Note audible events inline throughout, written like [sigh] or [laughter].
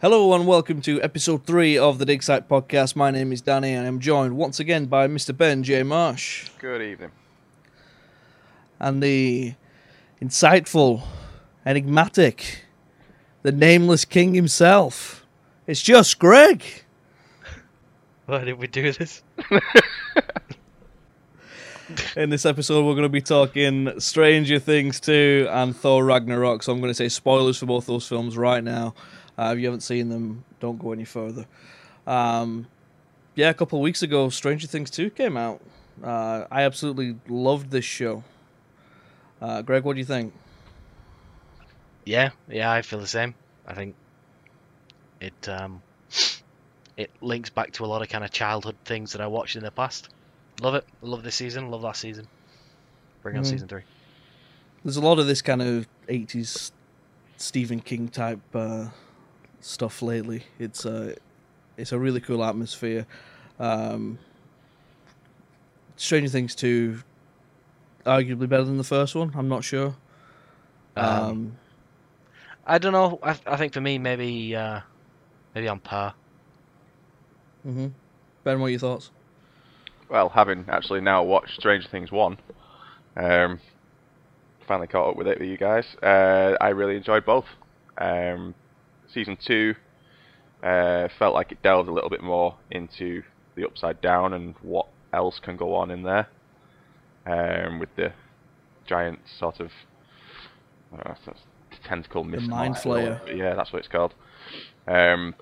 Hello and welcome to episode three of the Dig Site podcast. My name is Danny and I'm joined once again by Mr. Ben J. Marsh Good evening. and the insightful, enigmatic, the nameless king himself. It's just Greg. [laughs] Why did we do this? [laughs] In this episode, we're going to be talking Stranger Things 2 and Thor Ragnarok. So I'm going to say spoilers for both those films right now. Uh, if you haven't seen them, don't go any further. Um, yeah, a couple of weeks ago, Stranger Things 2 came out. Uh, I absolutely loved this show. Uh, Greg, what do you think? Yeah, yeah, I feel the same. I think it um it links back to a lot of kind of childhood things that I watched in the past. Love it. Love this season. Love last season. Bring on Mhm. season three. There's a lot of this kind of 80s Stephen King type uh, stuff lately. It's a, it's a really cool atmosphere. Um, Stranger Things 2, arguably better than the first one. I'm not sure. Um, Um, I don't know. I, I think for me, maybe uh maybe on par. mhm. Ben, what are your thoughts? Well, having actually now watched Stranger Things 1, um, finally caught up with it with you guys, uh, I really enjoyed both. Um, season 2 uh, felt like it delved a little bit more into the Upside Down and what else can go on in there. Um, with the giant sort of uh, tentacle mist Mind monster Flayer. Yeah, that's what it's called. Um,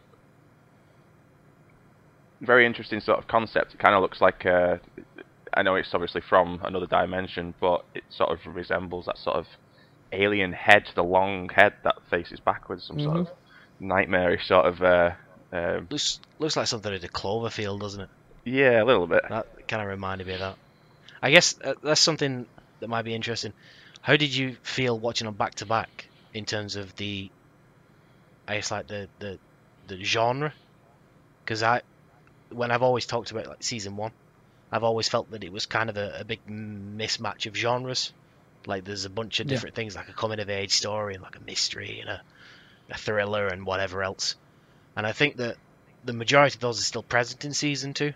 very interesting sort of concept. It kind of looks like uh, I know it's obviously from another dimension, but it sort of resembles that sort of alien head, the long head that faces backwards, some sort of nightmarish sort of. Uh, um Looks looks like something in the Cloverfield, doesn't it? yeah, a little bit. That kind of reminded me of that. I guess uh, that's something that might be interesting. How did you feel watching them back to back in terms of the, I guess like the the, the genre? Because I, when I've always talked about like season one, I've always felt that it was kind of a, a big mismatch of genres. Like there's a bunch of Yeah. different things, like a coming of age story and like a mystery and a, a thriller and whatever else. And I think that the majority of those are still present in season two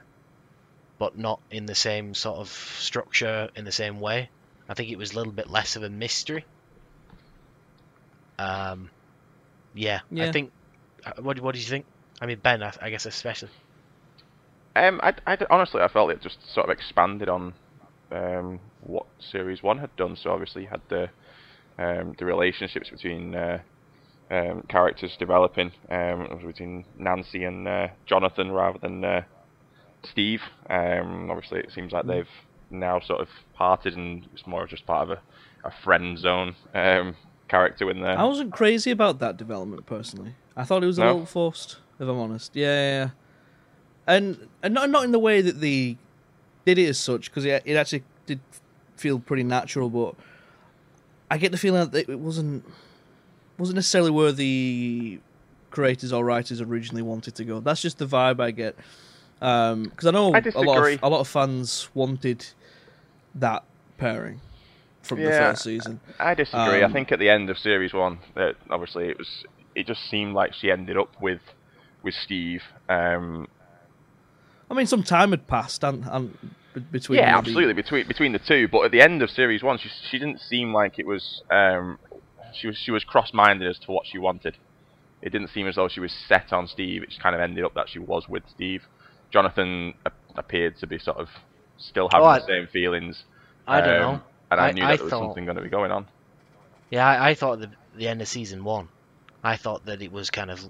but not in the same sort of structure in the same way. I think it was a little bit less of a mystery. Um, yeah, Yeah. I think. uh, What what do you think? I mean, Ben, I, I guess especially. Um, I, I honestly I felt it just sort of expanded on um, what series one had done. So obviously you had the um, the relationships between uh, um, characters developing um, between Nancy and uh, Jonathan rather than uh, Steve. Um, obviously it seems like they've now sort of parted and it's more just part of a, a friend zone um, character in there. I wasn't crazy about that development personally. I thought it was a No? little forced, if I'm honest. Yeah, yeah, yeah. and and not not in the way that they did it as such, because it it actually did feel pretty natural. But I get the feeling that it wasn't wasn't necessarily where the creators or writers originally wanted to go. That's just the vibe I get. Because I know I a lot of a lot of fans wanted that pairing from the first season. I disagree. Um, I think at the end of series one, that obviously it was, it just seemed like she ended up with, with Steve. Um, I mean, some time had passed, and, and between yeah, the- absolutely between between the two. But at the end of series one, she she didn't seem like it was. Um, she was she was cross-minded as to what she wanted. It didn't seem as though she was set on Steve. It just kind of ended up that she was with Steve. Jonathan a- appeared to be sort of still having Oh, I- the same feelings. I don't um, know. And I, I- knew I that there was thought- something going to be going on. Yeah, I, I thought at the the end of season one, I thought that it was kind of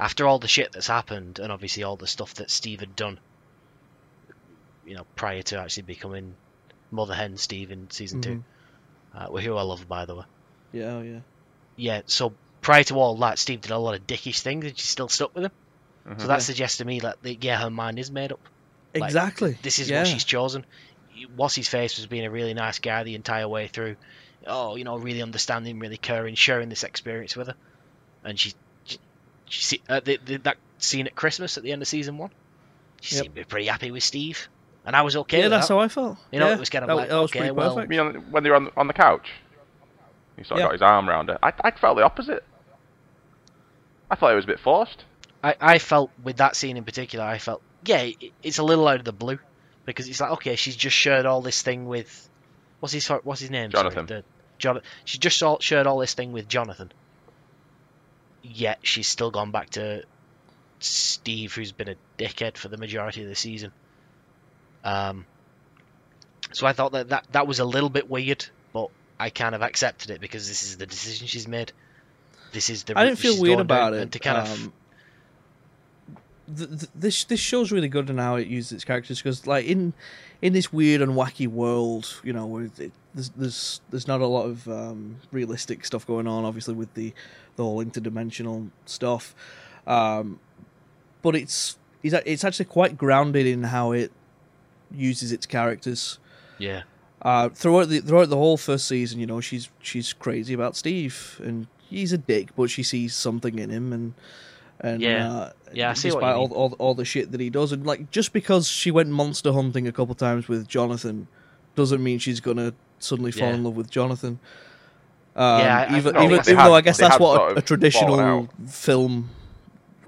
after all the shit that's happened and obviously all the stuff that Steve had done. You know, prior to actually becoming Mother Hen Steve in season Mhm. two, uh, who I love by the way. Yeah, oh, yeah. yeah, so prior to all that, Steve did a lot of dickish things, and she still stuck with him. Mhm. So that suggests to me that the, yeah, her mind is made up. Like, Exactly. This is yeah. what she's chosen. What's his face was being a really nice guy the entire way through. Oh, you know, really understanding, really caring, sharing this experience with her, and she, she, she see, uh, the, the, that scene at Christmas at the end of season one. She Yep. seemed to be pretty happy with Steve, and I was okay. yeah, with that's that. how I felt. You know, yeah, it was kind of that, like, that was okay, well- I perfect. mean, on, when they were on, on the couch, he sort of Yeah. got his arm around her. I, I felt the opposite. I thought it was a bit forced. I, I felt with that scene in particular, I felt yeah, it, it's a little out of the blue because it's like okay, she's just shared all this thing with what's his what's his name? Jonathan. Sorry, the, Jon- she just all, shared all this thing with Jonathan. Yet she's still gone back to Steve, who's been a dickhead for the majority of the season. Um, so I thought that, that that was a little bit weird, I kind of accepted it because this is the decision she's made. This is the I didn't feel weird going down, about and it. to kind of um, th- th- this this show's really good in how it uses its characters because, like in in this weird and wacky world, you know, where it, there's there's there's not a lot of um, realistic stuff going on, obviously with the the whole interdimensional stuff, um, but it's it's it's actually quite grounded in how it uses its characters. yeah. Uh, throughout the throughout the whole first season, you know, she's she's crazy about Steve, and he's a dick, but she sees something in him, and and Yeah. uh, Yeah, I see what despite all, all all the shit that he does, and like just because she went monster hunting a couple times with Jonathan, doesn't mean she's gonna suddenly fall Yeah. in love with Jonathan. Um, Yeah, I- I even, even, even had- though I guess that's what a, a traditional film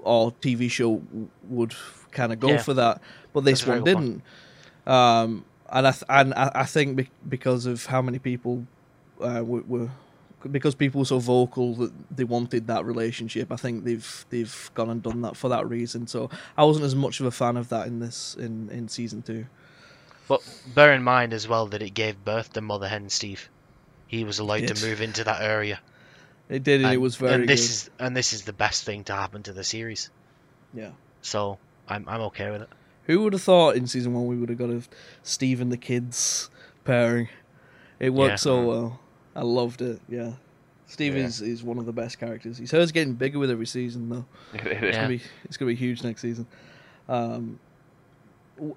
or TV show would kind of go Yeah. for that, but this That's one didn't. Um, and I th- and I, I think be- because of how many people uh, were, were because people were so vocal that they wanted that relationship. I think they've they've gone and done that for that reason. So I wasn't as much of a fan of that in this in, in season two. But bear in mind as well that it gave birth to Mother Hen Steve. He was allowed to move into that area. It did, and, it was very and this good. is and this is the best thing to happen to the series. Yeah. So I'm I'm okay with it. Who would have thought in season one we would have got a Steve and the kids pairing? It worked Yeah. so well. I loved it. Yeah. Steve Yeah. is, is one of the best characters. His hair's getting bigger with every season, though. [laughs] It It's gonna be it's gonna be huge next season. Um,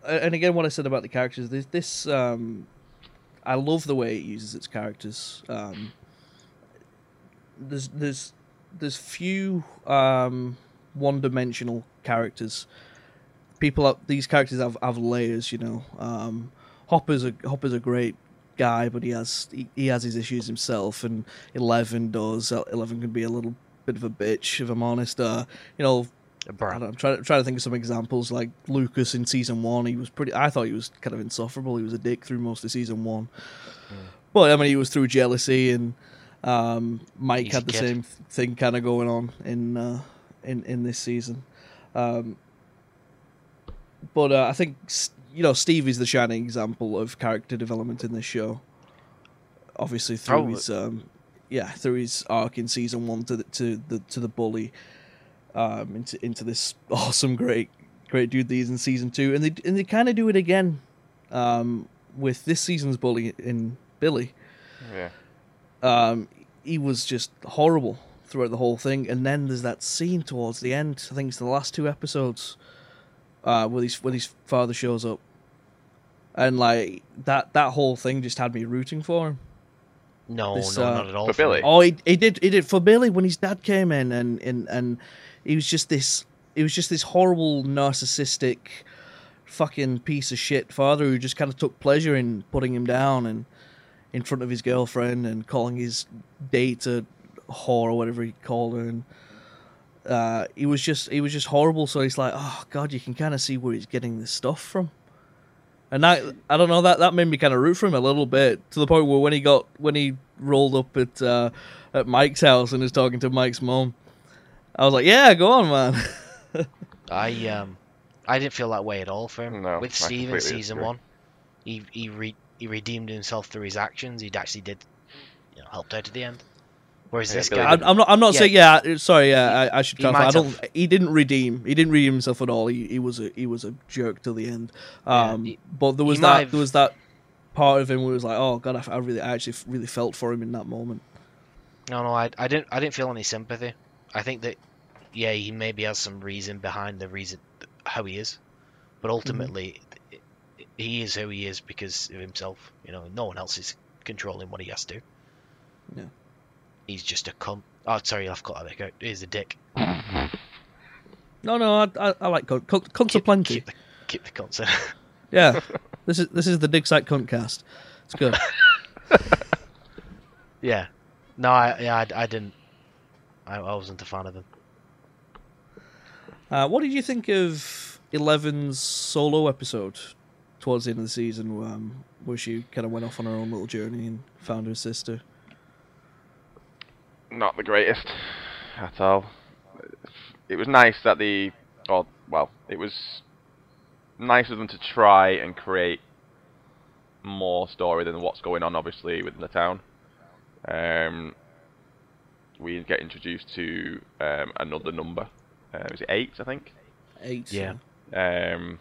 and again, what I said about the characters, this, this um, I love the way it uses its characters. Um, there's there's there's few um, one-dimensional characters. People, these characters have, have layers. You know, um, Hopper's a Hopper's a great guy, but he has he, he has his issues himself, and Eleven does. Eleven can be a little bit of a bitch, if I'm honest. Uh, you know, I brat. don't know, I'm trying to try to think of some examples. Like Lucas in season one, he was pretty. I thought he was kind of insufferable. He was a dick through most of season one, but I mean, he was through jealousy, and um, Mike Easy had the kid. same thing kind of going on in uh, in in this season. Um, but uh, I think you know Steve is the shining example of character development in this show. Obviously through Probably. his um, yeah through his arc in season one to the to the to the bully um, into into this [laughs] awesome great great dude that he's in season two, and they and they kind of do it again um, with this season's bully in Billy. Yeah. Um, he was just horrible throughout the whole thing, and then there's that scene towards the end. I think it's the last two episodes uh, where his when his father shows up, and like that that whole thing just had me rooting for him. No, This, no, uh, not at all. For Billy? Oh, he, he did. He did for Billy when his dad came in, and and and he was just this. He was just this horrible, narcissistic, fucking piece of shit father who just kind of took pleasure in putting him down and in front of his girlfriend and calling his date a whore or whatever he called her. And uh, he was just he was just horrible. So he's like, oh god, you can kind of see where he's getting this stuff from. And that I don't know that that made me kind of root for him a little bit to the point where when he got when he rolled up at uh, at Mike's house and was talking to Mike's mom, I was like, yeah, go on, man. [laughs] I um, I didn't feel that way at all for him. No, With I Steve in season disagree. one, he he re- he redeemed himself through his actions. He actually did, you know, helped out at the end. Whereas this guy, I'm, I'm not. I'm not Yeah. saying. Yeah, sorry. Yeah, I, I should He clarify. I don't. have- He didn't redeem. He didn't redeem himself at all. He, he was a he was a jerk till the end. Yeah, Um, he- but there was that. have- There was that part of him where it was like, oh god, I, I really, I actually really felt for him in that moment. no, no, I, I didn't, I didn't feel any sympathy. I think that, yeah, he maybe has some reason behind the reason how he is, but ultimately, he is who he is because of himself. You know, no one else is controlling what he has to. Yeah. He's just a cunt. Oh, sorry, I've got that out. He's a dick. [laughs] No, no, I, I, I like cunt. Cunt- Cunts are Keep, plenty. keep the, keep the cunts. [laughs] Yeah, this is this is the Dig Site Cunt cast. It's good. [laughs] Yeah. No, I yeah, I, I didn't. I, I wasn't a fan of him. Uh, what did you think of Eleven's solo episode towards the end of the season, um, where she kind of went off on her own little journey and found her sister? Not the greatest at all. It was nice that the, or well, it was nice of them to try and create more story than what's going on, obviously, within the town. Um, we get introduced to um, another number. Uh, was it eight, I think? Eight. Yeah. Um,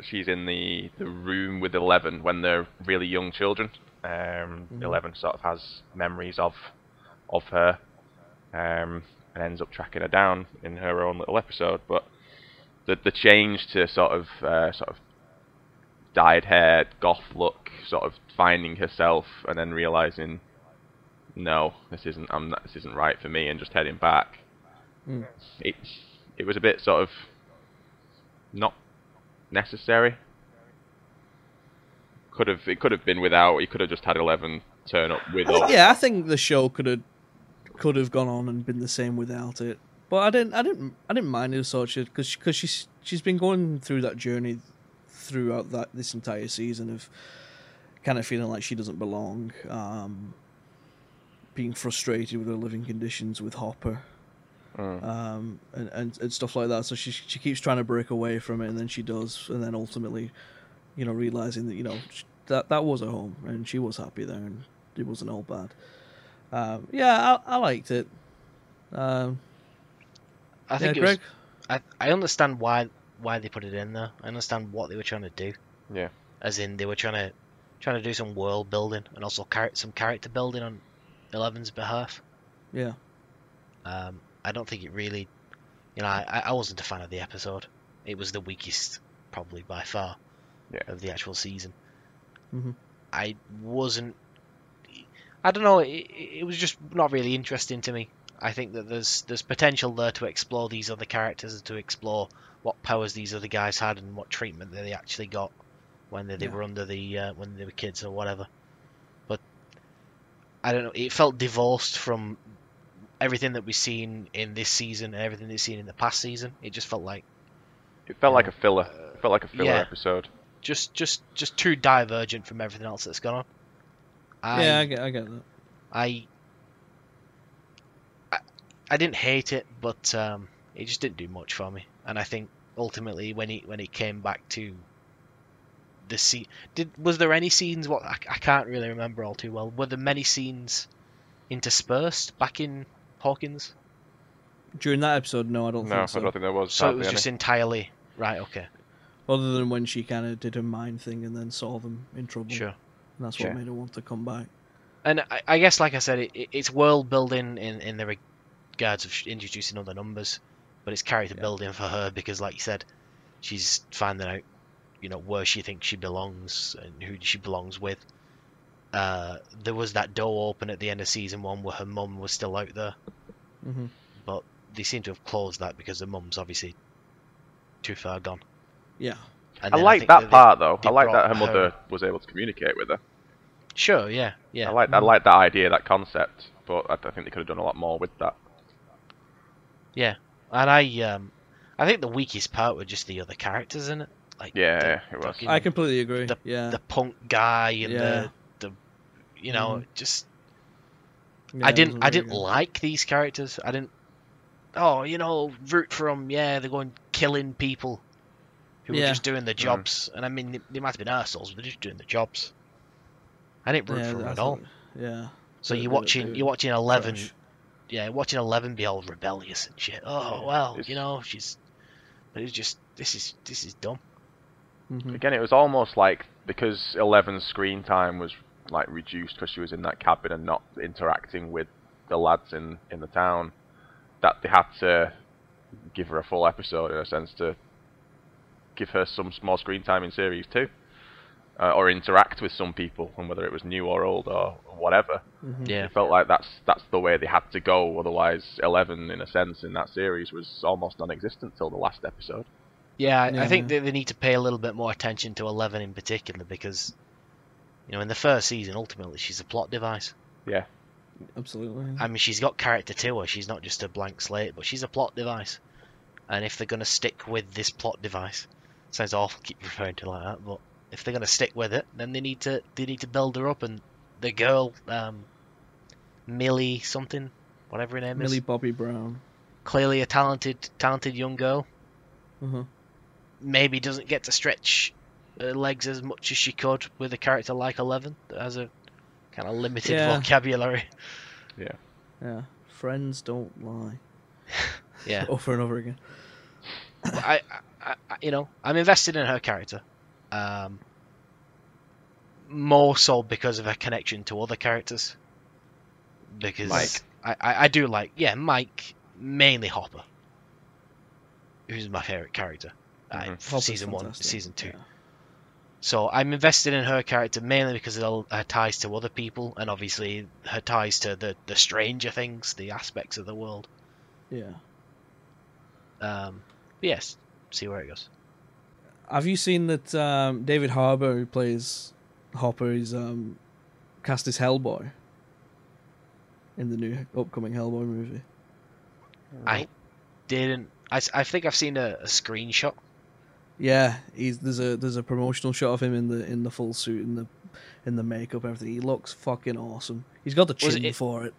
she's in the, the room with Eleven when they're really young children. Um, Mhm. Eleven sort of has memories of of her, um, and ends up tracking her down in her own little episode. But the the change to sort of uh, sort of dyed hair, goth look, sort of finding herself, and then realizing, no, this isn't I'm not, this isn't right for me, and just heading back. Mm. It it was a bit sort of not necessary. Could have it could have been without. You could have just had eleven turn up with I- yeah, I think the show could have could have gone on and been the same without it. But I didn't, I didn't, I didn't mind it so much because because she's she's been going through that journey throughout that this entire season of kind of feeling like she doesn't belong, um, being frustrated with her living conditions with Hopper, Mm. um, and, and and stuff like that. So she she keeps trying to break away from it, and then she does, and then ultimately, you know, realizing that you know that that was her home, and she was happy there, and it wasn't all bad. Um, yeah, I, I liked it. Um, I think yeah, it was, I I understand why why they put it in there. I understand what they were trying to do. Yeah. As in, they were trying to trying to do some world building and also char- some character building on Eleven's behalf. Yeah, Um, I don't think it really, you know, I, I wasn't a fan of the episode. It was the weakest, probably by far, Yeah. of the actual season. Mm-hmm. I wasn't. I don't know. It, it was just not really interesting to me. I think that there's there's potential there to explore these other characters and to explore what powers these other guys had and what treatment they actually got when they, they Yeah. were under the uh, when they were kids or whatever. But I don't know. It felt divorced from everything that we've seen in this season and everything we've seen in the past season. It just felt like It felt like a filler. It felt like a filler yeah. episode. just just just too divergent from everything else that's gone on. I, yeah, I get, I get that. I, I, I didn't hate it, but um, it just didn't do much for me. And I think ultimately, when he when he came back to the scene, did was there any scenes? What I, I can't really remember all too well. Were there many scenes interspersed back in Hawkins? During that episode, no, I don't No, I think so. don't think there was. So it hardly was any. just entirely right. Okay, Other than when she kind of did her mind thing and then saw them in trouble, sure. And that's Sure. what made her want to come back. And I, I guess, like I said, it, it, it's world building in, in the regards of introducing other numbers, but it's character Yeah. building for her because, like you said, she's finding out, you know, where she thinks she belongs and who she belongs with. Uh, there was that door open at the end of season one where her mum was still out there. mm-hmm. but They seem to have closed that because the mum's obviously too far gone. Yeah, And I like think that they- part though. they I like that her mother her- was able to communicate with her. Sure, yeah, yeah. I like I Mhm. like that idea, that concept. But I, I think they could have done a lot more with that. Yeah, and I, um, I think the weakest part were just the other characters in it. Like Yeah, the yeah, it was. fucking- I completely agree. the- yeah, the punk guy and Yeah. the the you know Mhm. just Yeah, I didn't I didn't good. like these characters. I didn't oh you know root for them. Yeah, they're going killing people who Yeah. were just doing the jobs. And I mean they, they might have been assholes, but they're just doing the jobs. I didn't root Yeah, for them I at all. thought- Yeah, So they- you're watching you're watching Eleven. trash. Yeah, watching Eleven be all rebellious and shit. Oh well, it's- you know she's. But it's just this is this is dumb. Mhm. Again, it was almost like because Eleven's screen time was like reduced because she was in that cabin and not interacting with the lads in in the town, that they had to give her a full episode in a sense to give her some small screen time in series two, uh, or interact with some people, and whether it was new or old or whatever. Mhm. Yeah. It felt like that's that's the way they had to go. Otherwise, Eleven, in a sense, in that series was almost non-existent till the last episode. Yeah, I, I think that they need to pay a little bit more attention to Eleven in particular because, you know, in the first season, ultimately she's a plot device. Yeah, absolutely. I mean, she's got character to her. She's not just a blank slate, but she's a plot device. and if they're going to stick with this plot device, sounds awful keep referring to like that, but if they're going to stick with it, then they need to they need to build her up, and the girl, um, Millie something, whatever her name Millie is, Millie Bobby Brown. clearly a talented talented young girl, Uh-huh. maybe doesn't get to stretch her legs as much as she could with a character like Eleven that has a kind of limited Yeah. vocabulary. Yeah. Yeah. Friends don't lie. [laughs] Yeah. [laughs] Over and over again. I, I, I, you know, I'm invested in her character, um, more so because of her connection to other characters. Because Mike. I, I, I do like, yeah, Mike, mainly Hopper, who's my favorite character. Uh, Mhm. f- Hopper's season one, season two. Yeah. So I'm invested in her character mainly because of her ties to other people, and obviously her ties to the the stranger things, the aspects of the world. Yeah. Um, yes, see where it goes. Have you seen that um, David Harbour, who plays Hopper, is um, cast as Hellboy in the new upcoming Hellboy movie? I didn't. I, I think I've seen a, a screenshot. Yeah, he's there's a there's a promotional shot of him in the in the full suit in the in the makeup everything. He looks fucking awesome. He's got the chin it- for it.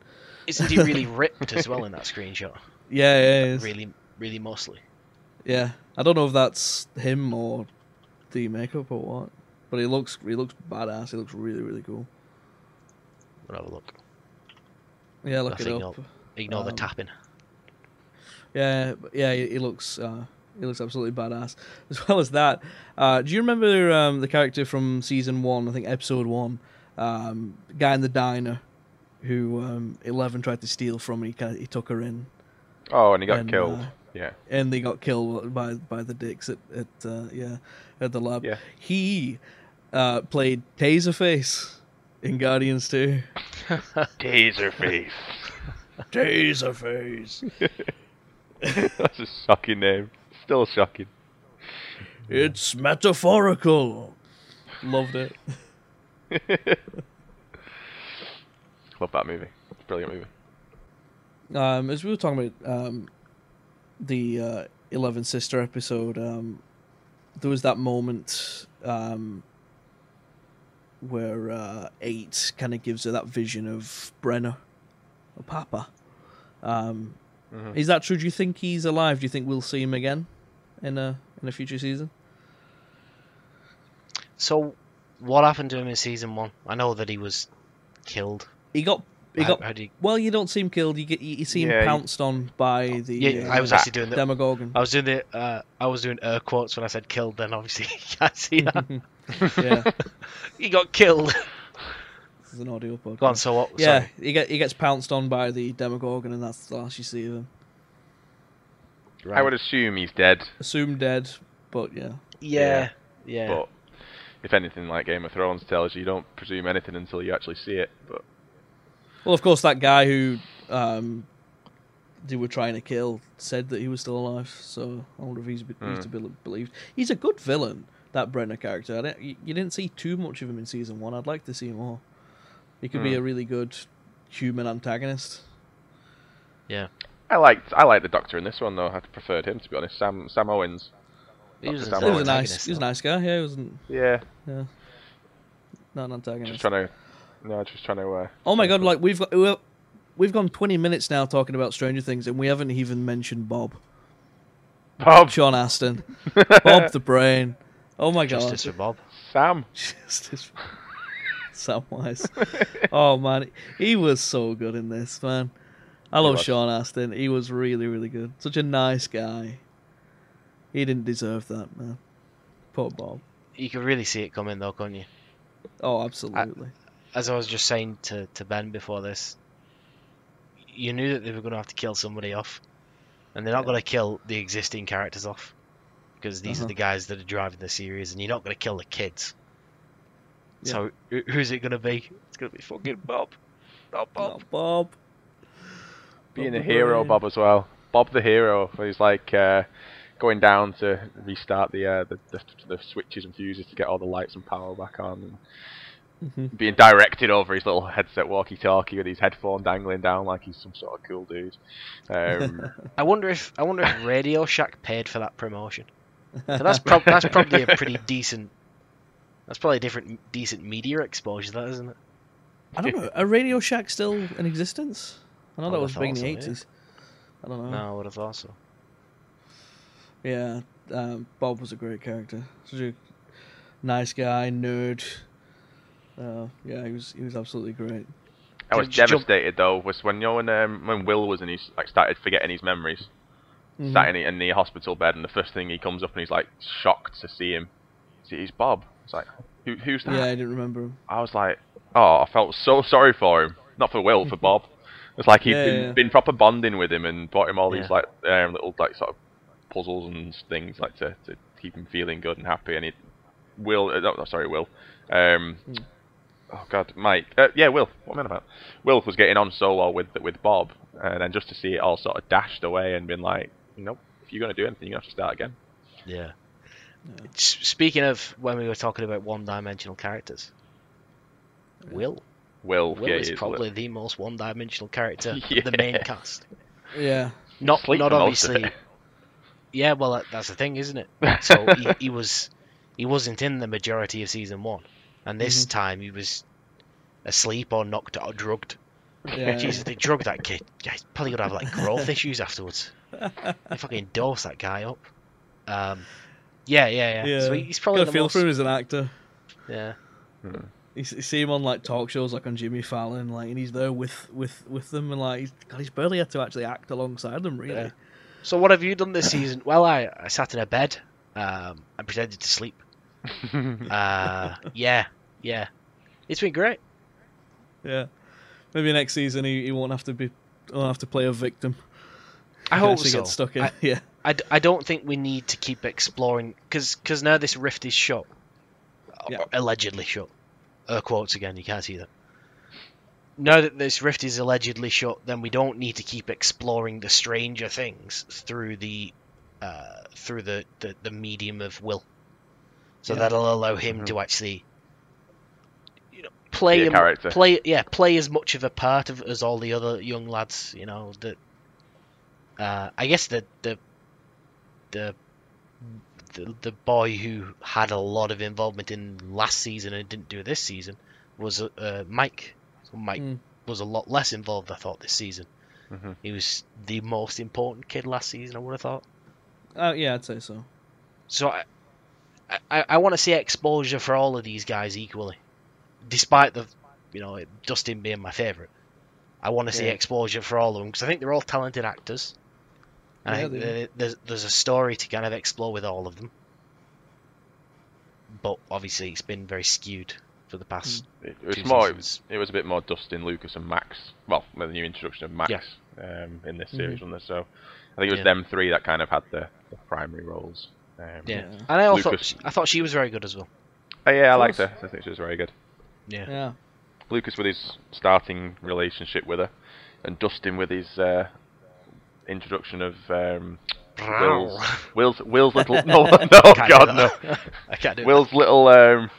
Isn't he really [laughs] ripped as well in that screenshot? Yeah, yeah, he is. Really, really mostly. Yeah. I don't know if that's him or the makeup or what, but he looks he looks badass. He looks really really cool. We'll have a look. Yeah, look Nothing it up. Ignore the Um, tapping. Yeah, yeah, he, he looks uh, he looks absolutely badass. [laughs] As well as that, uh, do you remember um, the character from season one? I think episode one, um, guy in the diner who um, Eleven tried to steal from. And he kind of, he took her in, Oh, and he got And, killed. uh, yeah. and they got killed by by the dicks at at uh, yeah at the lab. Yeah. He uh, played Taserface in Guardians Two. [laughs] Taserface. Taserface. [laughs] That's a shocking name. Still shocking. It's metaphorical. Loved it. [laughs] Love that movie. Brilliant movie. Um, as we were talking about um, the uh, Eleven Sister episode, um, there was that moment um, where uh, Eight kind of gives her that vision of Brenner, or Papa. Um, Mhm. Is that true? Do you think he's alive? Do you think we'll see him again in a in a future season? So, what happened to him in season one? I know that he was killed. He got he got how did he- well. You don't see him killed. You get you, you see him Yeah, you- pounced on by the Yeah, uh, I was actually doing the. Demogorgon. I was doing the. Uh, I was doing air quotes when I said killed. Then obviously [laughs] you can't see that. [laughs] yeah, [laughs] he got killed. this is an audio podcast. Go on. So what? Yeah, sorry. he get he gets pounced on by the Demogorgon, and that's the last you see of him. I would assume he's dead, Assume dead, but yeah, Yeah. Yeah. but if anything like Game of Thrones tells you, you don't presume anything until you actually see it. But well, of course, that guy who um, they were trying to kill said that he was still alive. So I wonder if he's, be- he's Hmm. to be believed. He's a good villain, that Brenner character. I don't, you, you didn't see too much of him in season one. I'd like to see more. He could be Hmm. a really good human antagonist. Yeah. I liked I liked the Doctor in this one though. I preferred him to be honest. Sam Sam Owens. he was, Sam He was a Owens. nice, he was a nice guy. Yeah, he wasn't Yeah, yeah, not an antagonist. just trying to. No, just trying to. Uh, Oh my god! Like we've got we're- we've gone twenty minutes now talking about Stranger Things, and we haven't even mentioned Bob, Bob, Sean Astin, [laughs] Bob the Brain. Oh my god! Justice for Bob. Sam. Justice. [laughs] Samwise. oh man, he was so good in this man. I love. Sean Astin. He was really, really good. Such a nice guy. He didn't deserve that, man. Poor Bob. You could really see it coming though, couldn't you? Oh, absolutely. As I was just saying to, to Ben before this, you knew that they were going to have to kill somebody off, and they're not going to kill the existing characters off because these Uh-huh. are the guys that are driving the series, and you're not going to kill the kids. Yeah. So who's it going to be? It's going to be fucking Bob. Not Bob. Oh, Bob. Being Bob a the hero, Bob as well. Bob the hero. He's like uh, going down to restart the, uh, the the the switches and fuses to get all the lights and power back on. And Mhm. being directed over his little headset walkie-talkie with his headphone dangling down like he's some sort of cool dude. Um, [laughs] I wonder if I wonder if Radio Shack paid for that promotion. So that's [laughs] prob- that's probably a pretty decent. That's probably a different decent media exposure, that isn't it? I don't know. Are Radio Shack still in existence? I know I that was big in thought the so, yeah. eighties. I don't know. No, I would have thought so. Yeah, um, Bob was a great character. Such a nice guy, nerd. Uh, yeah, he was he was absolutely great. I was Jump- devastated though was when you know when um, when Will was in his like started forgetting his memories, Mhm. sat in, in the hospital bed, and the first thing he comes up and he's like shocked to see him. See, he's Bob. It's like who, who's that? Yeah, I didn't remember him. I was like, oh, I felt so sorry for him. Not for Will, for [laughs] Bob. It's like he had Yeah, been, yeah. been proper bonding with him and bought him all these like um, little like sort of puzzles and things like to, to keep him feeling good and happy. And he, Will, uh, no, sorry, Will. Um, Hmm. Oh God, Mike. Uh, yeah, Will. What am I about? Will was getting on so well with with Bob, and then just to see it all sort of dashed away and been like, nope. If you're gonna do anything, you have to start again. Yeah. Yeah. Speaking of when we were talking about one-dimensional characters, Will. Will, Will yeah, is is probably Will. the most one-dimensional character [laughs] of the main cast. Yeah, Not Sleep not for most of obviously. Yeah, well, that, that's the thing, isn't it? [laughs] So he, he was he wasn't in the majority of season one, and this Mhm. time he was asleep or knocked out or drugged. yeah. [laughs] Jesus, they drugged that kid. Yeah, he's probably gonna have like growth issues afterwards. [laughs] They fucking dose that guy up. Um, yeah, yeah, yeah. yeah. So he's probably got a feel most. for him as an actor. Yeah, Hmm. You, you see him on like talk shows, like on Jimmy Fallon, like, and he's there with with with them, and like, he's, God, he's barely had to actually act alongside them, really. Yeah. So what have you done this season? Well, I, I sat in a bed um, and pretended to sleep. [laughs] Uh, yeah, yeah. It's been great. Yeah. Maybe next season he, he won't have to be, won't have to play a victim. I He hope so. Get stuck in. I, [laughs] yeah. I, I don't think we need to keep exploring because because now this rift is shut, Yeah. Allegedly shut. Uh, quotes again, you can't see that. Now that this rift is allegedly shut, then we don't need to keep exploring the stranger things through the uh, through the, the, the medium of will. So Yeah. that'll allow him Mhm. to actually play a a character. play yeah play as much of a part of as all the other young lads. You know that. Uh, I guess the the the the, the boy who had a lot of involvement in last season and didn't do this season was uh, Mike. So Mike Mm. was a lot less involved, I thought, this season. Mhm. He was the most important kid last season, I would have thought. Uh, yeah, I'd say so. So I, I, I want to see exposure for all of these guys equally, despite the, you know, Dustin being my favorite. I want to see Yeah. exposure for all of them because I think they're all talented actors, and I think they there's there's a story to kind of explore with all of them. But obviously, it's been very skewed for the past It, it was two more. It was, it was a bit more Dustin, Lucas, and Max. Well, the new introduction of Max Yeah. um, in this Mhm. series, wasn't there? So I think it was Yeah. them three that kind of had the, the primary roles. Um, Yeah, Yeah. and I also Lucas- I thought she was very good as well. Oh, yeah, I liked her. I think she was very good. Yeah, Yeah. Lucas with his starting relationship with her, and Dustin with his uh, introduction of um, Will's, Will's Will's little [laughs] no no Can't God no. I can't do Will's little um,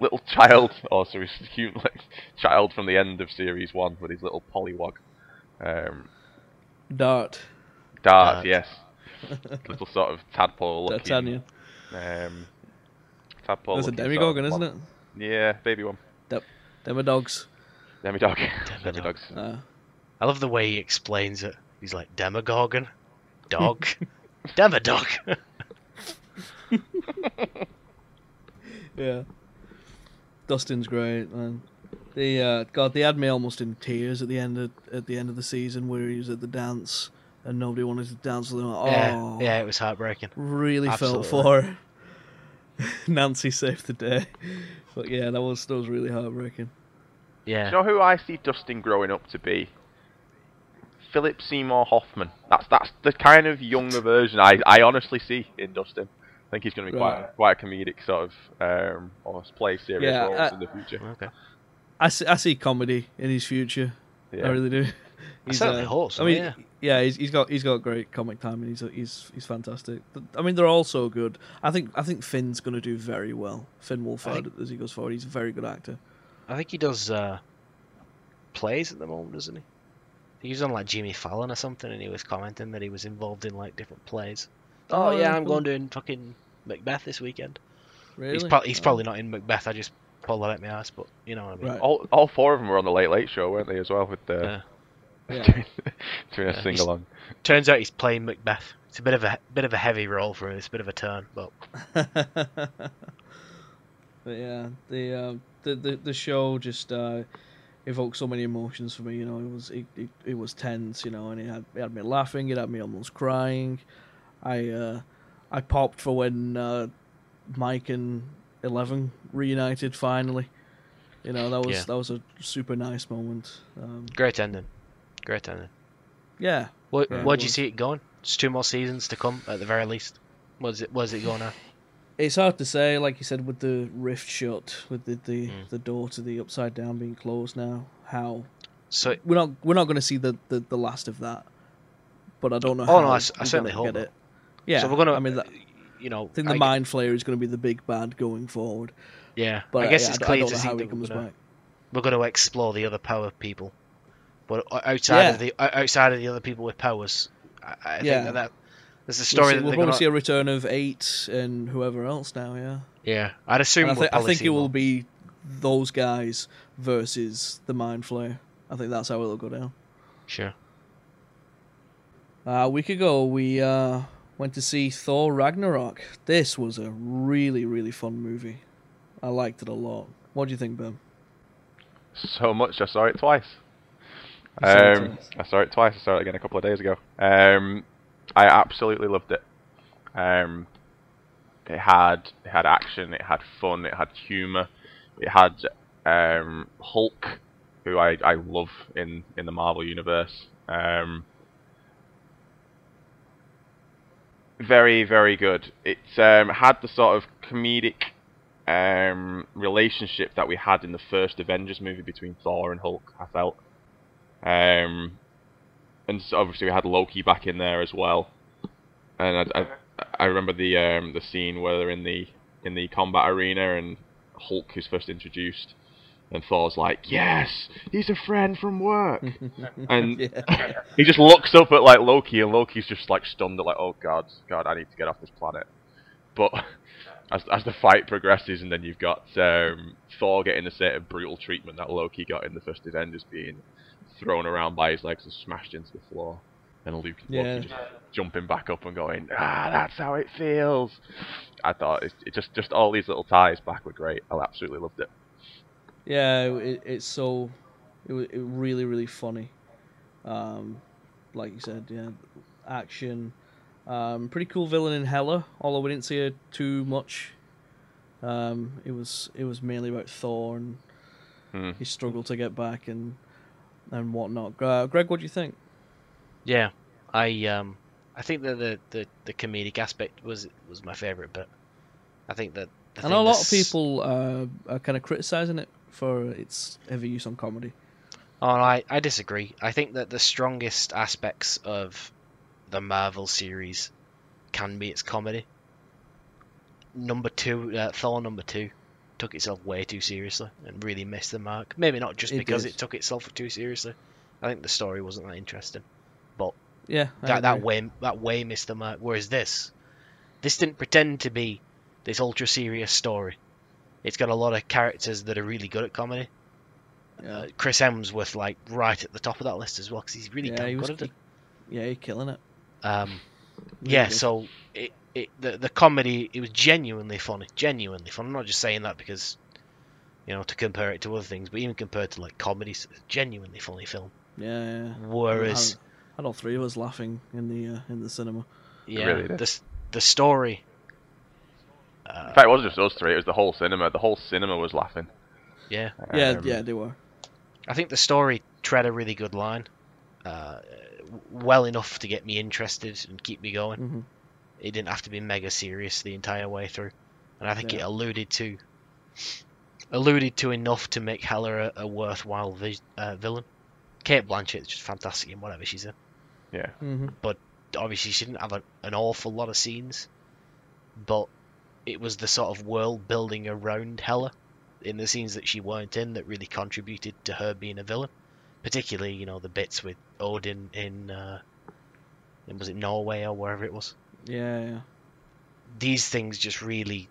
little child or so his [laughs] cute like, child from the end of series one with his little pollywog. Um, Dart. Dart, Dart. yes, [laughs] little sort of tadpole looking. D'Artagnan. Um, tadpole. That's a looking sort of isn't it? Yeah, baby one. Demodogs. Demidog. Demidog. Demidogs. Uh, I love the way he explains it. He's like Demogorgon, dog, [laughs] Demodog. [laughs] yeah. Dustin's great, man. The uh, God, they had me almost in tears at the end of at the end of the season where he was at the dance and nobody wanted to dance with him. Oh, Yeah, yeah, it was heartbreaking. really felt for her. [laughs] Nancy saved the day, but yeah, that was that was really heartbreaking. Yeah. Do Yeah, you know who I see Dustin growing up to be? Philip Seymour Hoffman. That's that's the kind of younger version I, I honestly see in Dustin. I think he's going to be Right. quite quite a comedic sort of um, or play serious Yeah, roles uh, in the future. okay. I see, I see comedy in his future. Yeah. I really do. I certainly hope so, I mean, yeah. Yeah, he's, he's got he's got great comic timing. He's he's he's fantastic. I mean, they're all so good. I think I think Finn's going to do very well. Finn Wolfhard, as he goes forward, he's a very good actor. I think he does uh, plays at the moment, doesn't he? He was on like Jimmy Fallon or something, and he was commenting that he was involved in like different plays. Oh, Oh, yeah, I'm cool. going doing fucking Macbeth this weekend. Really? He's, pro- he's Oh. probably not in Macbeth. I just pulled that out my ass, but you know what I mean. Right. All all four of them were on the Late Late Show, weren't they, as well, with the Yeah. Yeah. [laughs] doing, doing Yeah, a sing along. Turns out he's playing Macbeth. It's a bit of a bit of a heavy role for him. It's a bit of a turn, but [laughs] but yeah, the, uh, the the the show just uh, evoked so many emotions for me. You know, it was it, it, it was tense. You know, and it had it had me laughing. It had me almost crying. I uh, I popped for when uh, Mike and Eleven reunited finally. You know, that was Yeah. that was a super nice moment. Um, great ending. Great ending. yeah, What Yeah, where'd you see it going? It's two more seasons to come at the very least. Was it was it going at? it's hard to say. Like you said, with the rift shut, with the the, Mm. the door to the upside down being closed now, how So we're not we're not going to see the, the, the last of that. But I don't know. Oh, how no, I, we're certainly hope get it. Yeah, so we're gonna. I mean, that, you know, I think the I- mind flayer is going to be the big bad going forward. Yeah, But I guess yeah, it's I, clear to see that we're going to explore the other power people, but outside Yeah. of the outside of the other people with powers, I, I think Yeah. that, that there's a We'll, story see, that we'll probably gonna, see a return of eight and whoever else now. Yeah, Yeah, I'd assume I, we'll thi- I think see it will be those guys versus the mind flayer. I think that's how it'll go down. Sure. Uh, a week ago, we uh, went to see Thor Ragnarok. This was a really, really fun movie. I liked it a lot. What do you think, Ben? So much, I saw it twice. You saw it Um. I saw it twice. I saw it again a couple of days ago. Um, I absolutely loved it. Um, it had it had action, it had fun, it had humour, it had um, Hulk, who I, I love in, in the Marvel universe. Um, very very good. It um, had the sort of comedic um, relationship that we had in the first Avengers movie between Thor and Hulk. I felt, um, and so obviously we had Loki back in there as well. And I, I, I remember the um, the scene where they're in the in the combat arena and Hulk is first introduced, and Thor's like, "Yes, he's a friend from work." [laughs] And- yeah. he just looks up at like Loki, and Loki's just like stunned, at like, "Oh God, God, I need to get off this planet." But [laughs] as as the fight progresses, and then you've got um, Thor getting the sort of brutal treatment that Loki got in the first Avengers, being thrown around by his legs and smashed into the floor, and Loki, Yeah. Just jumping back up and going, "Ah, that's how it feels." I thought it, it just just all these little ties back were great. I absolutely loved it. Yeah, it, it's so it was it really really funny. Um, like you said, yeah, action. Um, pretty cool villain in Hela, although we didn't see her too much. Um, it was it was mainly about Thor and Hmm. his struggle to get back and and whatnot. Uh, Greg, what do you think? Yeah, I um, I think that the, the, the comedic aspect was was my favorite but I think that I know a lot of people uh, are kind of criticizing it for its heavy use on comedy. Oh, I I disagree. I think that the strongest aspects of the Marvel series can be its comedy. Number two, uh, Thor number two, took itself way too seriously and really missed the mark. Maybe not just It because did. it took itself too seriously. I think the story wasn't that interesting. But yeah, I that that way that way missed the mark. Whereas this, this didn't pretend to be this ultra serious story. It's got a lot of characters that are really good at comedy. Yeah. Uh, Chris Hemsworth, like right at the top of that list as well, because he's really yeah, damn he was, good at it. yeah, he's killing it. Um, Really yeah, good. so it, it the the comedy it was genuinely funny, genuinely fun. I'm not just saying that because you know to compare it to other things, but even compared to like comedies, genuinely funny film. yeah, yeah. Whereas, I had all three of us laughing in the uh, in the cinema. yeah, really the the story. In Uh, fact, it wasn't just us three; it was the whole cinema. The whole cinema was laughing. yeah, Yeah, Um, yeah, they were. I think the story tread a really good line, uh, well enough to get me interested and keep me going. hmm It didn't have to be mega serious the entire way through, and I think it alluded to alluded to enough to make Hela a, a worthwhile vi- uh, villain. Cate Blanchett is just fantastic in whatever she's in. Yeah. hmm Obviously, she didn't have a, an awful lot of scenes, but it was the sort of world building around Hela in the scenes that she weren't in that really contributed to her being a villain. Particularly, you know, the bits with Odin in, uh, in was it Norway or wherever it was. Yeah, yeah. These things just really,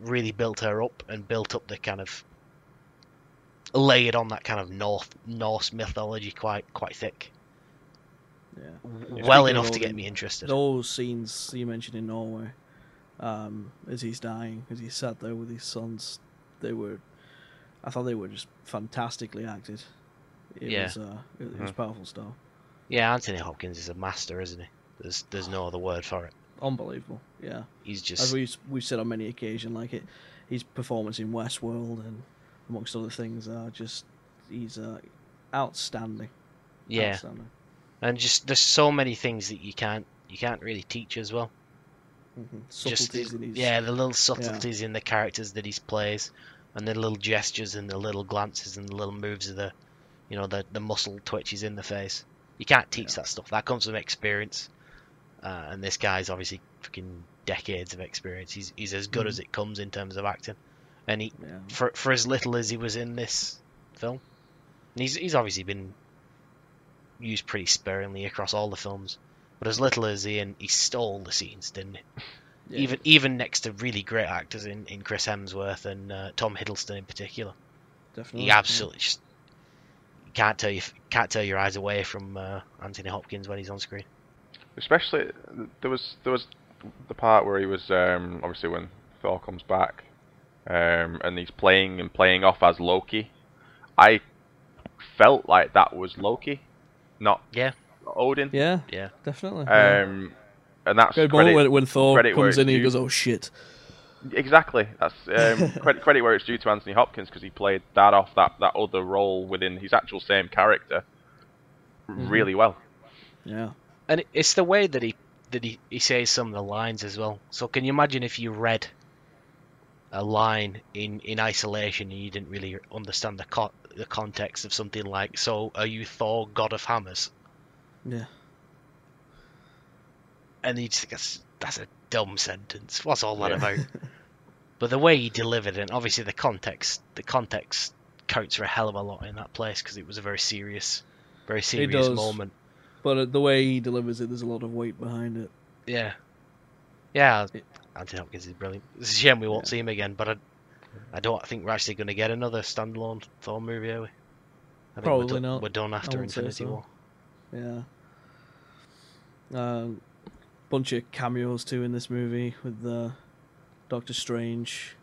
really built her up and built up the kind of layered on that kind of North Norse mythology quite quite thick. Yeah. well Speaking enough to get Odin, me interested. Those scenes you mentioned in Norway, um, as he's dying, as he sat there with his sons, they were, I thought they were just fantastically acted. It Yeah. was, uh, it, it was powerful stuff. Yeah, Anthony Hopkins is a master, isn't he? There's there's no other word for it. Unbelievable. Yeah. He's just As we've we've said on many occasions, like it, his performance in Westworld and amongst other things are just he's uh, outstanding. yeah, Outstanding. and just there's so many things that you can't you can't really teach as well. Mhm. Just Subtleties in his yeah, the little subtleties in the characters that he plays, and the little gestures and the little glances and the little moves of the, you know, the the muscle twitches in the face. You can't teach Yeah. that stuff. That comes from experience. Uh, and this guy's obviously fucking decades of experience. He's he's as good Mhm. as it comes in terms of acting, and he Yeah. for for as little as he was in this film, and he's he's obviously been used pretty sparingly across all the films, but as little as he in, he stole the scenes, didn't he? [laughs] Yeah. Even even next to really great actors in, in Chris Hemsworth and uh, Tom Hiddleston in particular, definitely. he yeah. absolutely just can't tell you can't tear your eyes away from uh, Anthony Hopkins when he's on screen. Especially there was there was the part where he was um, obviously when Thor comes back, um, and he's playing and playing off as Loki. I felt like that was Loki, not Yeah. Odin. Yeah, Yeah, definitely. yeah. Um, and that's Good credit, moment when, when Thor credit comes in, he goes, "Oh shit!" Exactly. That's [laughs] um, credit, credit where it's due to Anthony Hopkins because he played that off that, that other role within his actual same character Mm-hmm. really well. Yeah, and it's the way that he that he, he says some of the lines as well. So can you imagine if you read a line in, in isolation and you didn't really understand the co- the context of something like "So are you Thor, God of Hammers?" yeah, and you just think that's, that's a dumb sentence. What's all that Yeah. about? [laughs] but the way he delivered it, and obviously the context, the context counts for a hell of a lot in that place because it was a very serious, very serious moment. But uh, the way he delivers it, there's a lot of weight behind it. Yeah, yeah. Anthony Hopkins is brilliant. It's a shame we won't Yeah. see him again, but I, I don't think we're actually going to get another standalone Thor movie, are we? I think Probably we're done, not. We're done after Infinity so. War. Yeah. Um, bunch of cameos too in this movie with uh, Doctor Strange,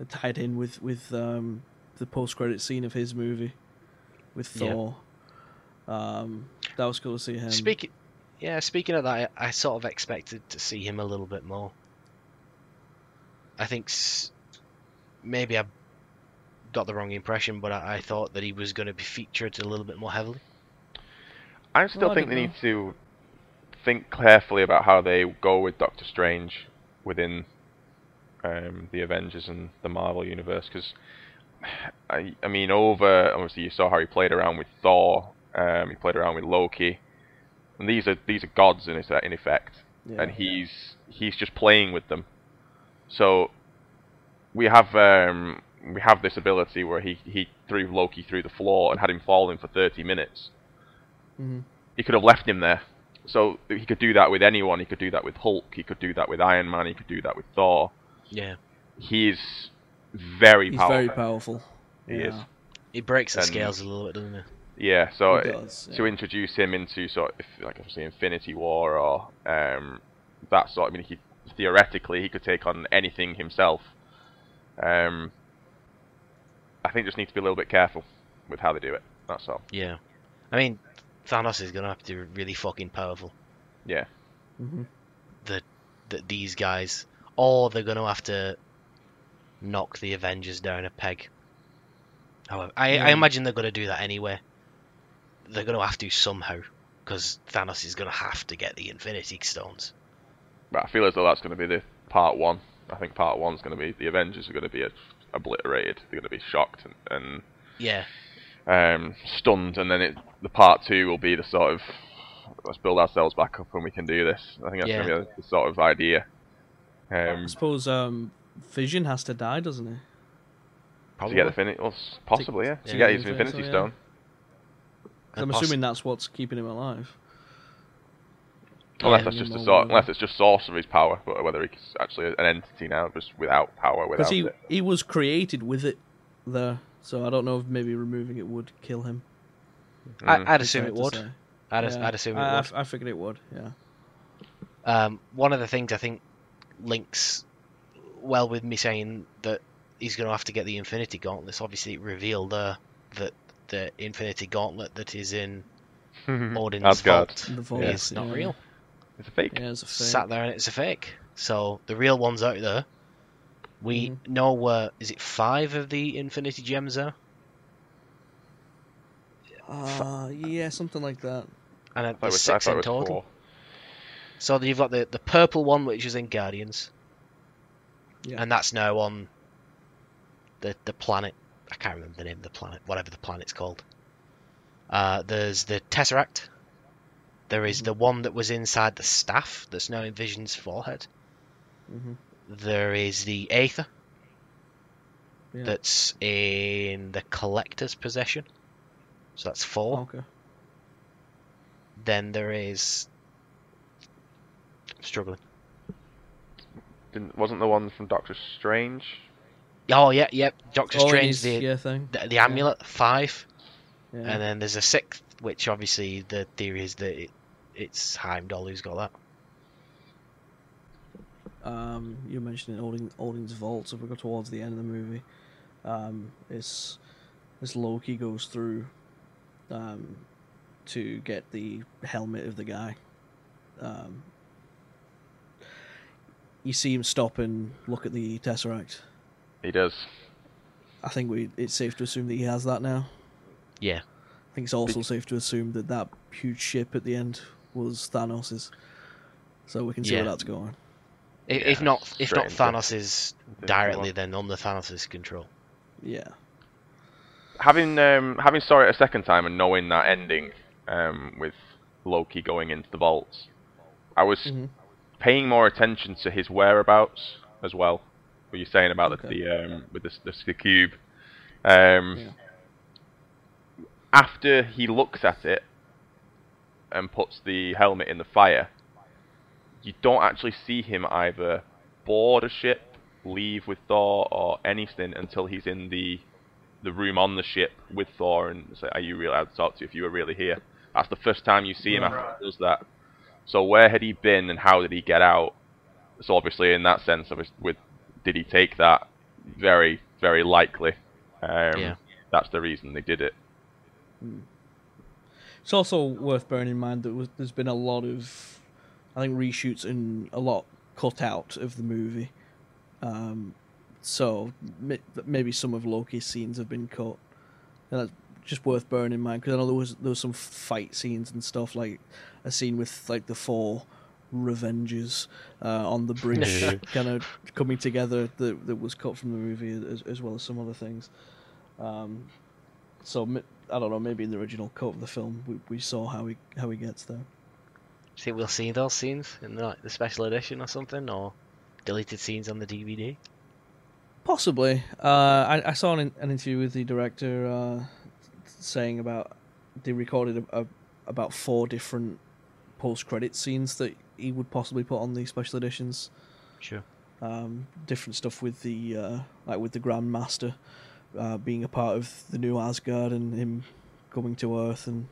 uh, tied in with with um, the post credit scene of his movie with Yeah. Thor. Um, that was cool to see him. Speaking, yeah, speaking of that, I, I sort of expected to see him a little bit more. I think s- maybe I got the wrong impression, but I, I thought that he was going to be featured a little bit more heavily. I still Well, think don't they know. need to think carefully about how they go with Doctor Strange within um, the Avengers and the Marvel universe. Because [sighs] I, I mean, over obviously you saw how he played around with Thor. Um, he played around with Loki, and these are these are gods in, in effect, Yeah. and he's he's just playing with them. So we have um, we have this ability where he, he threw Loki through the floor and had him falling for 30 minutes Mhm. he could have left him there. So he could do that with anyone. He could do that with Hulk. He could do that with Iron Man. He could do that with Thor. Yeah, He is very He's powerful. very powerful. He yeah. is. he breaks the And- scales a little bit, doesn't he? Yeah. So He it- does, to yeah. introduce him into sort of like obviously Infinity War or um, that sort. I mean, he theoretically he could take on anything himself. Um, I think just need to be a little bit careful with how they do it. That's all. Yeah, I mean, Thanos is going to have to be really fucking powerful. Yeah. Mhm. that these guys, or they're going to have to knock the Avengers down a peg. However, I, I imagine they're going to do that anyway. They're going to have to somehow, because Thanos is going to have to get the Infinity Stones. But I feel as though that's going to be the part one. I think part one's going to be the Avengers are going to be obliterated. They're going to be shocked and, Yeah, um, stunned, and then it, the part two will be the sort of let's build ourselves back up and we can do this. I think that's going to be the, the sort of idea. Um, I suppose um, Vision has to die, doesn't he? Probably. To get the Infinity, well, s- possibly, yeah. To yeah, get his think so, Infinity yeah. Stone. I'm poss- assuming that's what's keeping him alive. Unless Yeah, that's just a know, sor- unless it's just sorcery's power, but whether he's actually an entity now, just without power, Because without he it. he was created with it there, so I don't know if maybe removing it would kill him. I, Mm. I'd assume it would. I'd, Yeah. I'd assume it I, would. I, I figured it would. Yeah. Um, one of the things I think links well with me saying that he's going to have to get the Infinity Gauntlets. Obviously, it revealed uh, that the Infinity Gauntlet that is in [laughs] Odin's Asgard. vault The vault, is not yeah. real. It's a fake. Yeah, it's a fake. Sat there and it's a fake. So the real one's out there. We Mhm. know uh, is it five of the Infinity Gems there, Uh, yeah, something like that. and uh, it there's was, six in total. four. So you've got the the purple one, which is in Guardians, Yeah. and that's now on the the planet. I can't remember the name of the planet, whatever the planet's called. Uh, there's the Tesseract. There is the one that was inside the staff that's now in Vision's forehead. hmm There is the Aether Yeah. that's in the Collector's possession. So that's four. Okay. Then there is. struggling. Didn't, wasn't the one from Doctor Strange? Oh yeah, yep. Doctor Oh, Strange, the, yeah thing. the the amulet five. Yeah. And then there's a sixth, which obviously the theory is that it, it's Heimdall who's got that. um, you mentioned Odin, Odin's vault. So if we go towards the end of the movie, um, it's as Loki goes through um, to get the helmet of the guy. Um, you see him stop and look at the tesseract. He does. I think we it's safe to assume that he has that now. Yeah. I think it's also safe to assume that that huge ship at the end was Thanos's. So we can see Yeah. where that's going. I- Yeah, if not, if not into Thanos directly, then under Thanos' control. Yeah. Having um, having saw it a second time and knowing that ending um, with Loki going into the vaults, I was Mhm. paying more attention to his whereabouts as well. What you're saying about the, Okay. the um, with the, the, the cube. Um, Yeah. After he looks at it and puts the helmet in the fire, you don't actually see him either board a ship, leave with Thor, or anything until he's in the the room on the ship with Thor and say, "Are you really allowed to talk to you if you were really here?" That's the first time you see him Right. after he does that. So where had he been and how did he get out? So obviously, in that sense, with did he take that? Very, very likely. Um, Yeah. That's the reason they did it. It's also worth bearing in mind that was, there's been a lot of, I think, reshoots and a lot cut out of the movie. Um, so maybe some of Loki's scenes have been cut. And that's just worth bearing in mind because I know there was there was some fight scenes and stuff like a scene with like the four Revengers uh, on the bridge, [laughs] kind of coming together that that was cut from the movie as, as well as some other things. Um, so I don't know. Maybe in the original cut of the film, we, we saw how he how he gets there. Do you think we'll see those scenes in like the special edition or something, or deleted scenes on the DVD? Possibly. Uh, I, I saw an, an interview with the director uh, saying about they recorded a, a, about four different post credit scenes that he would possibly put on the special editions. Sure. Um, different stuff with the uh, like with the Grand Master uh, being a part of the new Asgard and him coming to Earth and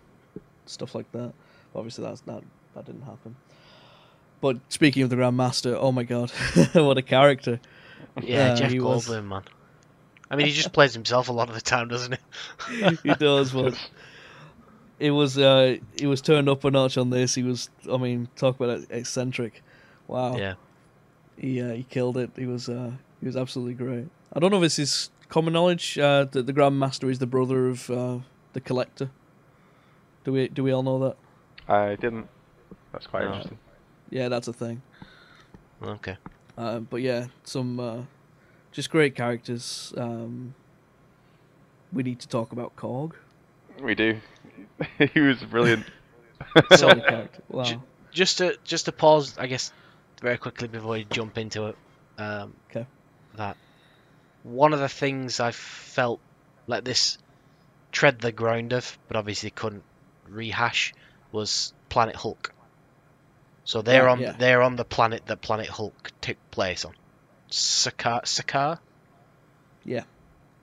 stuff like that. Obviously, that's not that didn't happen. But speaking of the Grandmaster, oh my god, [laughs] what a character! Yeah, Uh, Jeff he was- Goldblum, man. I mean, he just plays himself a lot of the time, doesn't he? [laughs] he does, but [laughs] it was uh, he was turned up a notch on this. He was, I mean, talk about eccentric. Wow, Yeah. he uh, he killed it. He was uh, he was absolutely great. I don't know if this is common knowledge uh, that the Grand Master is the brother of uh, the Collector. Do we do we all know that? I didn't. That's quite No. interesting. Yeah, that's a thing. Okay. Uh, but yeah, some uh, just great characters. Um, we need to talk about Korg. We do. [laughs] he was brilliant. [laughs] So- Wow. Ju- Just to just to pause, I guess, very quickly before we jump into it. Um, 'Kay. That one of the things I felt like this tread the ground of, but obviously couldn't rehash, was Planet Hulk. So they're Right, on yeah. they're on the planet that Planet Hulk took place on. Sakaar. Sakaar. Yeah.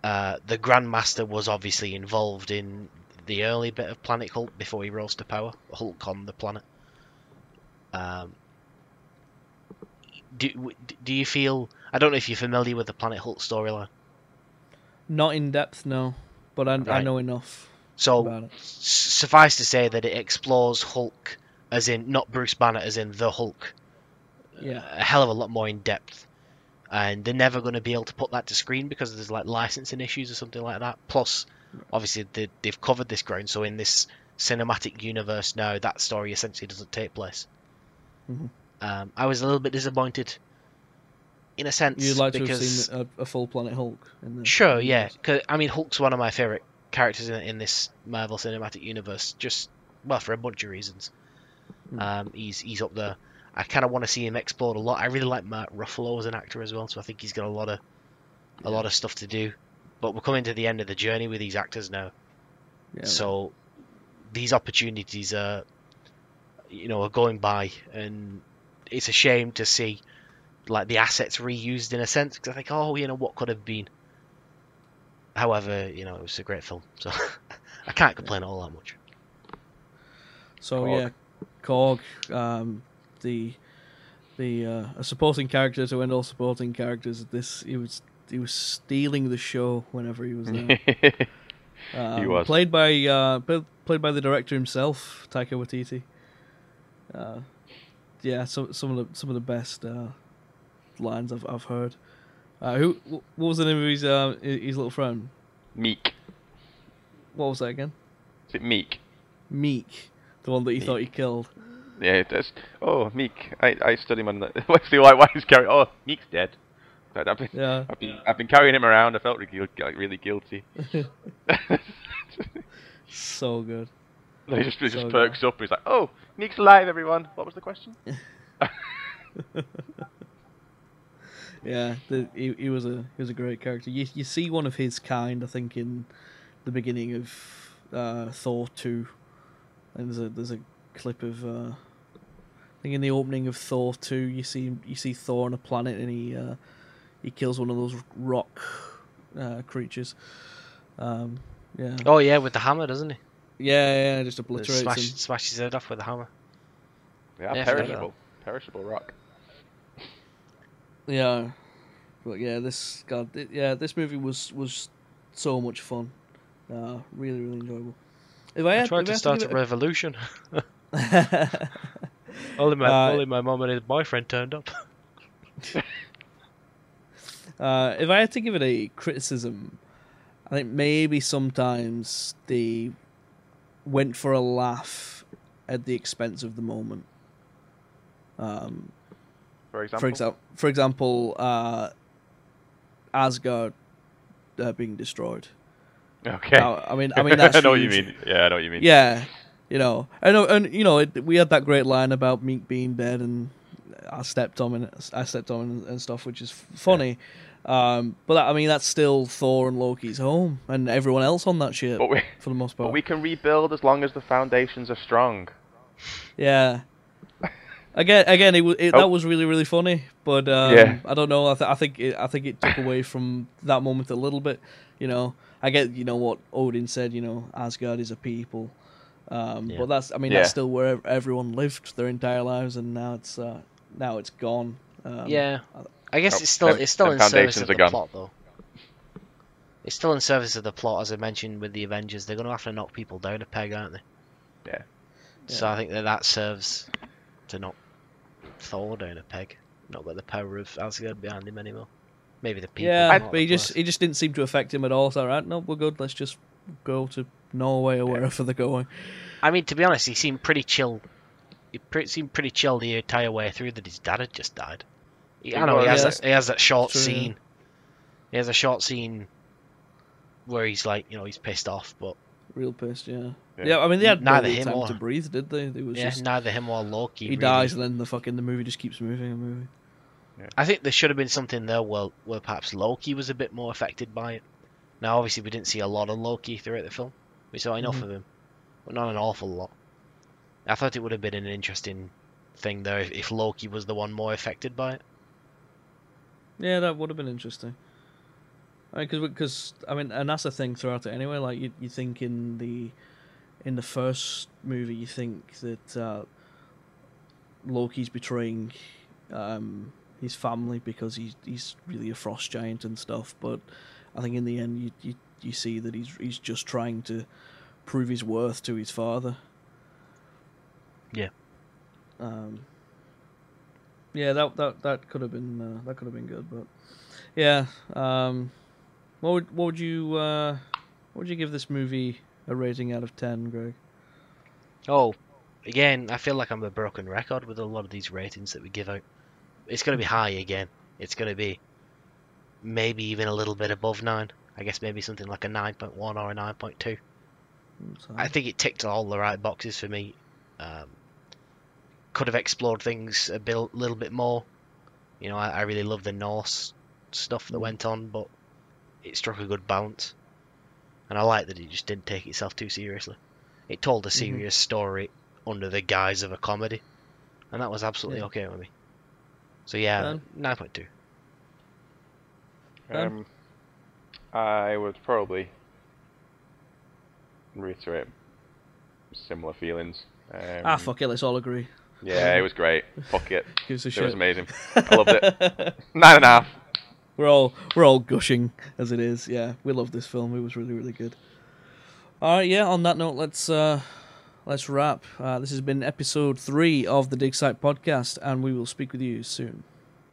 Uh, the Grandmaster was obviously involved in the early bit of Planet Hulk before he rose to power. Hulk on the planet. Um, do do you feel? I don't know if you're familiar with the Planet Hulk storyline. Not in depth, no, but I, I know enough So suffice to say that it explores Hulk as in not Bruce Banner as in the Hulk Yeah, a hell of a lot more in depth and they're never going to be able to put that to screen because there's like licensing issues or something like that plus obviously they, they've covered this ground so in this cinematic universe now that story essentially doesn't take place Mhm. um, I was a little bit disappointed in a sense you'd like to have seen a, a full Planet Hulk. In the Sure, yeah. 'Cause, I mean, Hulk's one of my favorite characters in, in this Marvel Cinematic Universe. Just well, for a bunch of reasons. Mm. Um, he's he's up there. I kind of want to see him explored a lot. I really like Mark Ruffalo as an actor as well, so I think he's got a lot of a lot of stuff to do. But we're coming to the end of the journey with these actors now, Yeah, so these opportunities are, you know, are going by, and it's a shame to see like the assets reused in a sense because I think, oh, you know, what could have been. However, you know, it was a great film, so [laughs] I can't complain all that much. So Korg. yeah, Korg, um, the the uh, a supporting character to end all supporting characters. This he was he was stealing the show whenever he was there. [laughs] Um, was. played by uh, played by the director himself, Taika Waititi. Uh, yeah, some some of the some of the best uh, lines I've I've heard. Uh, who? What was the name of his uh, his little friend? Miek. What was that again? Is it Miek? Miek, the one that he Miek. thought he killed. Yeah, it does. Oh, Miek. I, I study him on the. [laughs] What's the white wife's carry? Oh, Miek's dead. I've been, Yeah. I've been, I've been carrying him around. I felt really, like, really guilty. [laughs] [laughs] So good. he just, he just So good. perks up. He's like, "Oh, Miek's alive, everyone." What was the question? [laughs] Yeah, the, he, he was a he was a great character. You you see one of his kind, I think, in the beginning of uh, Thor two. And there's a there's a clip of uh, I think in the opening of Thor two, you see you see Thor on a planet and he uh, he kills one of those rock uh, creatures. Um, yeah, Oh yeah, with the hammer, doesn't he? yeah, yeah, just obliterates Smash, him. smashes his head off with the hammer. Yeah, Yeah, perishable, perishable rock. Yeah, but yeah, this God, th- yeah, this movie was was so much fun. Uh, really, really enjoyable. If I, I tried to I start a had revolution. [laughs] Only my Uh, only my mum and his boyfriend turned up. [laughs] uh, if I had to give it a criticism, I think maybe sometimes they went for a laugh at the expense of the moment. Um, For example. for example, for example, uh, Asgard uh, being destroyed. Okay. Now, I mean, I mean [laughs] that's I know what you mean. Yeah, I know what you mean. Yeah, you know, I know, and you know, it, we had that great line about Miek being dead, and I stepped on and I stepped on and, and stuff, which is funny. Um, but that, I mean, that's still Thor and Loki's home, and everyone else on that ship But we, for the most part. but we can rebuild as long as the foundations are strong. Yeah. Again, again, it, it Oh. that was really, really funny, but um, Yeah. I don't know. I, th- I think it, I think it took away from that moment a little bit. You know, I get you know what Odin said. You know, Asgard is a people, um, Yeah. but that's I mean Yeah. that's still where everyone lived their entire lives, and now it's uh, now it's gone. Um, yeah, I guess Oh, it's still them- it's still in service foundations of the gone. plot though. It's still in service of the plot, as I mentioned with the Avengers. They're going to have to knock people down a peg, aren't they? Yeah. So Yeah. I think that that serves to knock Thor down a peg. Not got the power of Asgard behind him anymore. Maybe the people. yeah, but he just place. he just didn't seem to affect him at all. So, all right, no, we're good. Let's just go to Norway or wherever they're going. I mean, to be honest, he seemed pretty chill. He pre- seemed pretty chill the entire way through that his dad had just died. He, I know he has yeah. that, he has that short True, scene. He has a short scene where he's like, you know, he's pissed off, but Real pissed, yeah. Yeah. Yeah, I mean they had Neither barely him time or- to breathe, did they? It was yeah, just neither him or Loki. he really- dies and then the fucking the movie just keeps moving and moving. I think there should have been something there where, where perhaps Loki was a bit more affected by it. Now, obviously, we didn't see a lot of Loki throughout the film. We saw enough Mhm. of him, but not an awful lot. I thought it would have been an interesting thing there if, if Loki was the one more affected by it. Yeah, that would have been interesting. I mean, because I mean, and that's the thing throughout it anyway. Like you, you think in the in the first movie, you think that uh, Loki's betraying um, his family because he's he's really a frost giant and stuff. But I think in the end, you you, you see that he's he's just trying to prove his worth to his father. Yeah. Um. Yeah, that that that could have been uh, that could have been good, but yeah. Um, what would what would you uh, what would you give this movie a rating out of ten, Greg? Oh, again, I feel like I'm a broken record with a lot of these ratings that we give out. It's going to be high again. It's going to be maybe even a little bit above 9. I guess maybe something like a 9.1 or a 9.2. I think it ticked all the right boxes for me. Um, could have explored things a bit, little bit more. You know, I, I really love the Norse stuff that Mm. went on, but it struck a good balance. And I like that it just didn't take itself too seriously. It told a Mhm. serious story under the guise of a comedy, and that was absolutely Yeah. okay with me. So yeah, Dan? nine point two. Ben? Um, I would probably reiterate similar feelings. Um, ah, fuck it, let's all agree. Yeah, it was great. Fuck it. [laughs] Gives a It was amazing. I loved it. [laughs] Nine and a half. we're all we're all gushing as it is. Yeah, we love this film. It was really really good. All right, yeah. On that note, let's uh, let's wrap. Uh, this has been episode three of the Dig Site podcast, and we will speak with you soon.